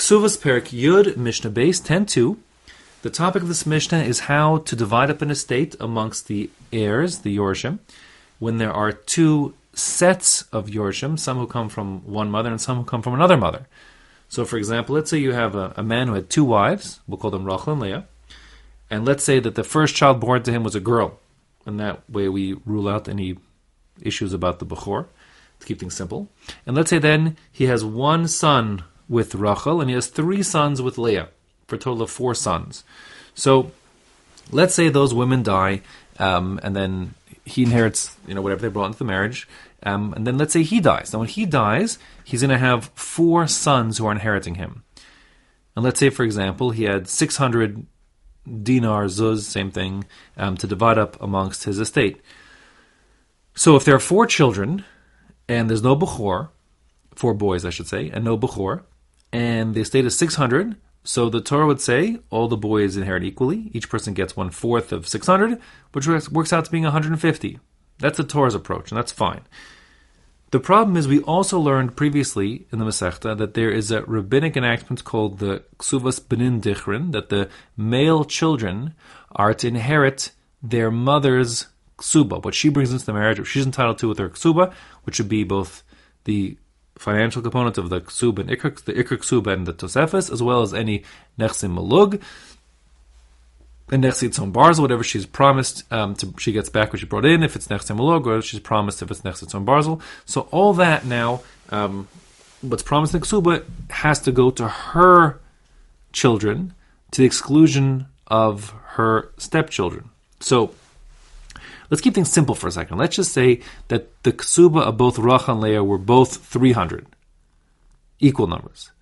Ksuvas Perik Yud Mishnah Beis 10.2. The topic of this Mishnah is how to divide up an estate amongst the heirs, the Yorshim, when there are two sets of Yorshim, some who come from one mother and some who come from another mother. So, for example, let's say you have a, a man who had two wives, we'll call them Rachel and Leah, and let's say that the first child born to him was a girl, and that way we rule out any issues about the Bechor, to keep things simple. And let's say then he has one son with Rachel, and he has three sons with Leah, for a total of four sons. So let's say those women die, um, and then he inherits, you know, whatever they brought into the marriage. Um, and then let's say he dies. Now, when he dies, he's going to have four sons who are inheriting him. And let's say, for example, he had 600 dinar zuz, same thing, um, to divide up amongst his estate. So if there are four children, and there's no Bechor, four boys, I should say, and no Bechor, and the estate is 600. So the Torah would say all the boys inherit equally. Each person gets one fourth of 600, which works out to being 150. That's the Torah's approach, and that's fine. The problem is, we also learned previously in the Masechta that there is a rabbinic enactment called the Ksuvas Benin Dichrin, that the male children are to inherit their mother's ksuba, what she brings into the marriage, what she's entitled to with her ksuba, which would be both the financial components of the ksub and ikr, the ikr ksub and the tosefes, as well as any nechsim malug and nechsi tzon barzel, whatever she's promised, um, to, she gets back what she brought in. If it's nechsi malug, or she's promised if it's nechsi tzon barzel. So all that now, um, what's promised in ksuba has to go to her children to the exclusion of her stepchildren. So Let's keep things simple for a second. Let's just say that the ksuba of both Rachel and Leah were both 300, equal numbers.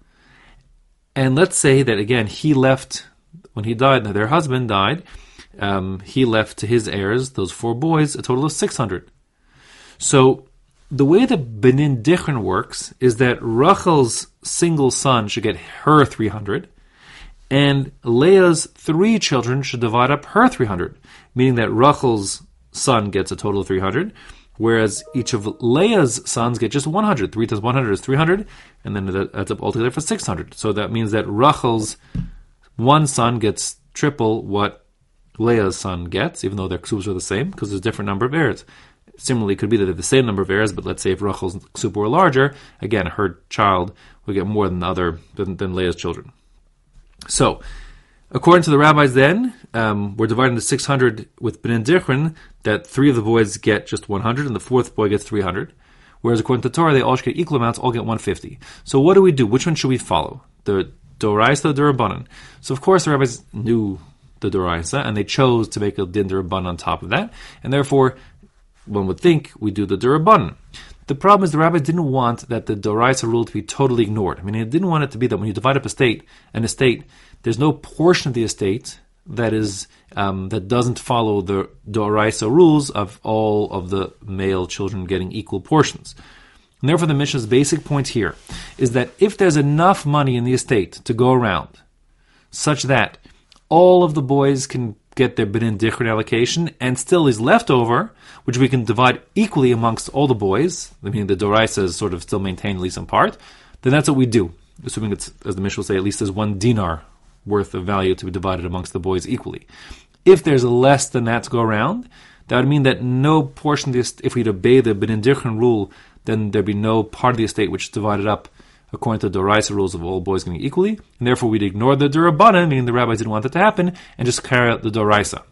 And let's say that again, he left, when he died, their husband died, um, he left to his heirs, those four boys, a total of 600. So the way that Benin Dichrin works is that Rachel's single son should get her 300, and Leah's three children should divide up her 300, meaning that Rachel's son gets a total of 300, whereas each of Leah's sons get just 100. 3 times 100 is 300, and then that adds up altogether for 600. So that means that Rachel's one son gets triple what Leah's son gets, even though their ksubs are the same, because there's a different number of heirs. Similarly, it could be that they're the same number of heirs, but let's say if Rachel's ksub were larger, again, her child would get more than the other than, than Leah's children. So, According to the rabbis, then um, we're dividing the 600 with Benin Dichrin that three of the boys get just 100 and the fourth boy gets 300. Whereas according to Torah, they all get equal amounts, all get 150. So what do we do? Which one should we follow? The Doraisa, the Durabanan. So of course the rabbis knew the Doraisa and they chose to make a Din Duraban on top of that, and therefore one would think we do the Duraban. The problem is the rabbi didn't want that the Doraisa rule to be totally ignored. I mean, he didn't want it to be that when you divide up a state, an estate, there's no portion of the estate that is um, that doesn't follow the Doraisa rules of all of the male children getting equal portions. And therefore, the Mishnah's basic point here is that if there's enough money in the estate to go around, such that all of the boys can get their Benin Dichrin allocation, and still is left over, which we can divide equally amongst all the boys, meaning the Doraisa is sort of still maintained at least in part, then that's what we do. Assuming it's, as the Mishnah will say, at least there's one dinar worth of value to be divided amongst the boys equally. If there's less than that to go around, that would mean that no portion of the estate, if we'd obey the Benin Dichrin rule, then there'd be no part of the estate which is divided up according to the Doraisa rules of all boys getting equally, and therefore we'd ignore the Durabana, meaning the rabbis didn't want that to happen, and just carry out the Doraisa.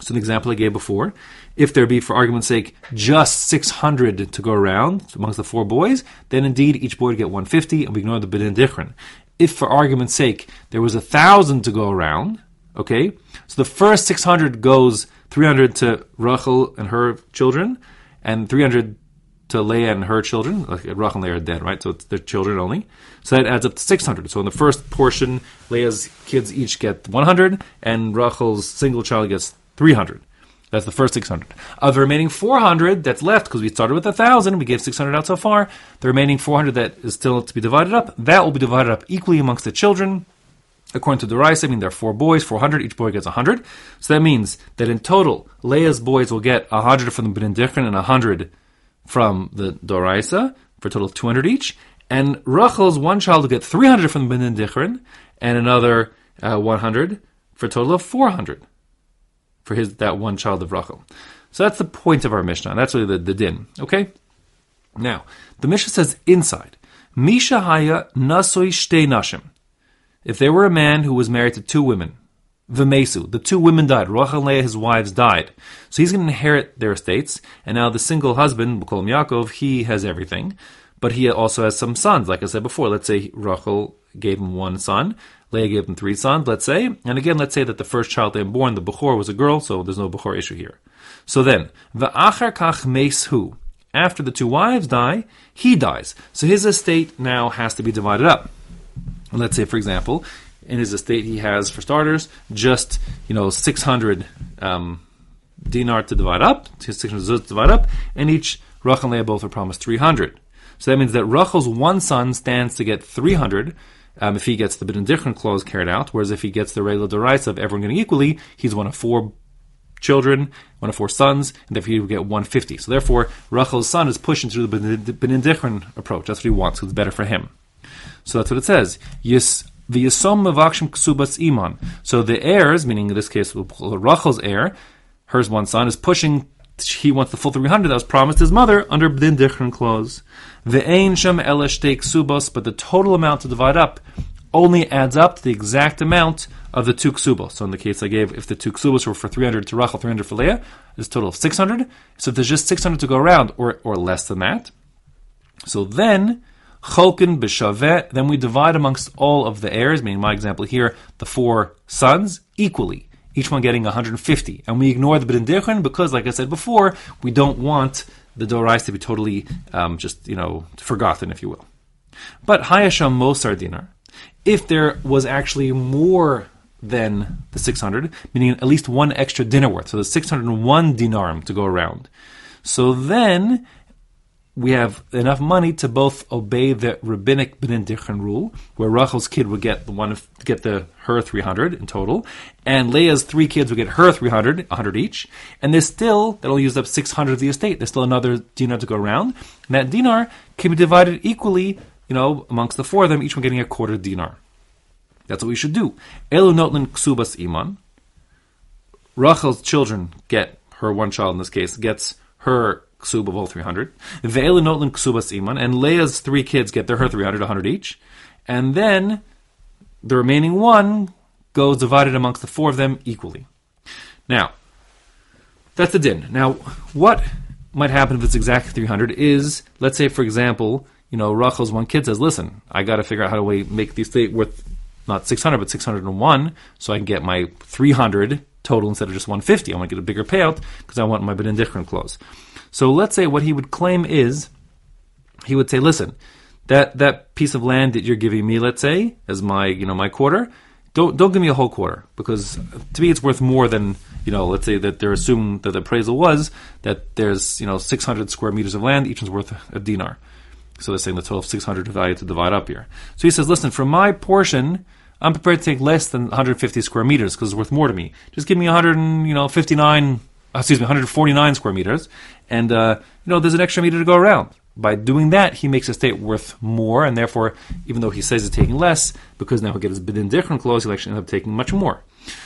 So the example I gave before, if there be, for argument's sake, just 600 to go around amongst the four boys, then indeed each boy would get 150, and we ignore the Dichrin. If, for argument's sake, there was a thousand to go around, okay, so the first 600 goes 300 to Rachel and her children, and 300 to Leah and her children. Like Rachel and Leah are dead, right? So it's their children only. So that adds up to 600. So in the first portion, Leah's kids each get 100, and Rachel's single child gets 300. That's the first 600. Of the remaining 400 that's left, because we started with 1,000, we gave 600 out so far, the remaining 400 that is still to be divided up, that will be divided up equally amongst the children. According to the Rice, I mean, there are four boys, 400, each boy gets 100. So that means that in total, Leah's boys will get 100 from the Benin Dichrin and 100 from the Doraisa for a total of 200 each. And Rachel's one child will get 300 from the Binin Dichrin, and another uh, 100 for a total of 400 for his that one child of Rachel. So that's the point of our Mishnah. That's really the, the din. Okay? Now, the Mishnah says inside, Misha haya nasoi shte nashim. If there were a man who was married to two women, The two women died. Rachel and Leah, his wives, died. So he's going to inherit their estates. And now the single husband, Bukolim Yaakov, he has everything. But he also has some sons, like I said before. Let's say Rachel gave him one son. Leah gave him three sons, let's say. And again, let's say that the first child they were born, the Bechor, was a girl, so there's no Bechor issue here. So then, V'achar kach mesu. After the two wives die, he dies. So his estate now has to be divided up. Let's say, for example, in his estate he has, for starters, just you know 600 um, dinar to divide up, 600 zuz to divide up, and each Rachel and Leah both are promised 300. So that means that Rachel's one son stands to get 300 um, if he gets the Bidin Dichrin clause carried out, whereas if he gets the regular Deraisa of everyone getting equally, he's one of four children, one of four sons, and therefore he would get 150. So therefore, Rachel's son is pushing through the Bidin approach. That's what he wants, it's better for him. So that's what it says. Yes, the Yisom Mavakshim Ksubas Iman. So the heirs, meaning in this case Rachel's heir, hers one son, is pushing he wants the full 300 that was promised his mother under Bdin Dichron clause. The Ein Shem Eleshtei Ksubos, but the total amount to divide up only adds up to the exact amount of the two ksubos. So in the case I gave, if the two ksubos were for 300 to Rachel, 300 for Leah, it's a total of 600. So if there's just 600 to go around, or, or less than that, so then Cholkin b'shavet. Then we divide amongst all of the heirs, meaning my example here, the four sons, equally. Each one getting 150. And we ignore the B'din because, like I said before, we don't want the Dorais to be totally um, just, you know, forgotten, if you will. But Hayasham Mosar Dinar, if there was actually more than the 600, meaning at least one extra dinar worth, so the 601 dinarim to go around. So then we have enough money to both obey the rabbinic b'nin dichron rule, where Rachel's kid would get the one of, get the her three hundred in total, and Leah's three kids would get her 300, 100 each, and there's still that'll use up six hundred of the estate. There's still another dinar to go around, and that dinar can be divided equally, you know, amongst the four of them, each one getting a quarter dinar. That's what we should do. Elu notlin ksubas iman. Rachel's children get her one child in this case gets her ksub of all 300. Ve'ela notlin ksubas iman, and Leah's three kids get their her 300, 100 each. And then the remaining one goes divided amongst the four of them equally. Now, that's the din. Now, what might happen if it's exactly 300 is, let's say, for example, you know, Rachel's one kid says, listen, I got to figure out how to make the estate worth not 600, but 601, so I can get my 300 total instead of just 150. I want to get a bigger payout because I want my dichron clause. So let's say what he would claim is, he would say, listen, that that piece of land that you're giving me, let's say, as my you know my quarter, don't don't give me a whole quarter because to me it's worth more than you know. Let's say that they're assuming that the appraisal was that there's you know 600 square meters of land, each one's worth a dinar. So they're saying the total of 600 value to divide up here. So he says, listen, for my portion, I'm prepared to take less than 150 square meters because it's worth more to me. Just give me 100 and, you know 59 excuse me, 149 square meters, and uh, you know there's an extra meter to go around. By doing that, he makes a state worth more, and therefore, even though he says he's taking less, because now he'll get his bidin dichron clause, he'll actually end up taking much more.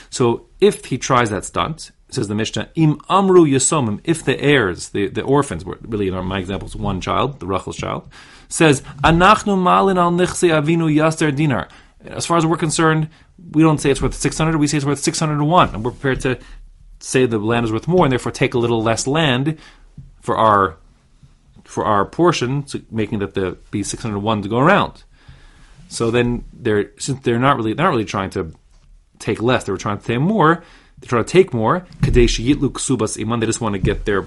So, if he tries that stunt, says the Mishnah, im amru yasomim, if the heirs, the, the orphans, really in my example, is one child, the Rachel's child, says, anachnu malin al nichse avinu yaster dinar. As far as we're concerned, we don't say it's worth 600, we say it's worth 601, and we're prepared to say the land is worth more and therefore take a little less land for our for our portion, so making that the be six hundred one to go around. So then they're since they're not really they're not really trying to take less, they were trying to take more. They're trying to take more. Kadesh yitlu ksubas iman. They just want to get their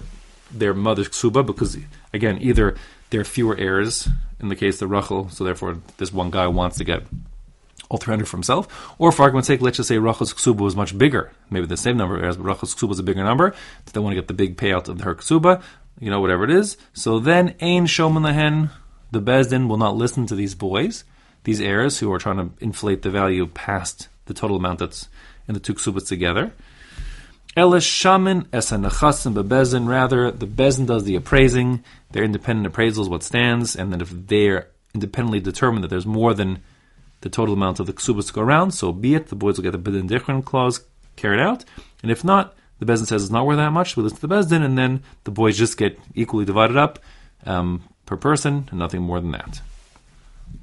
their mother's ksuba because again, either there are fewer heirs in the case of Rachel, so therefore this one guy wants to get all 300 for himself. Or for argument's sake, let's just say Rachel's ksuba was much bigger. Maybe the same number as Rachel's ksuba was a bigger number. They want to get the big payout of the her ksuba, you know, whatever it is. So then, Ein Shoman Lahen, the Bezdin will not listen to these boys, these heirs who are trying to inflate the value past the total amount that's in the two ksubas together. Elish Shaman Esanachasim Bebezin, rather, the Bezin does the appraising, their independent appraisal is what stands, and then if they're independently determined that there's more than the total amount of the ksubas to go around, so be it. The boys will get the bidin dichron clause carried out, and if not, the Bezdin says it's not worth that much. We listen to the Bezdin, and then the boys just get equally divided up um, per person, and nothing more than that.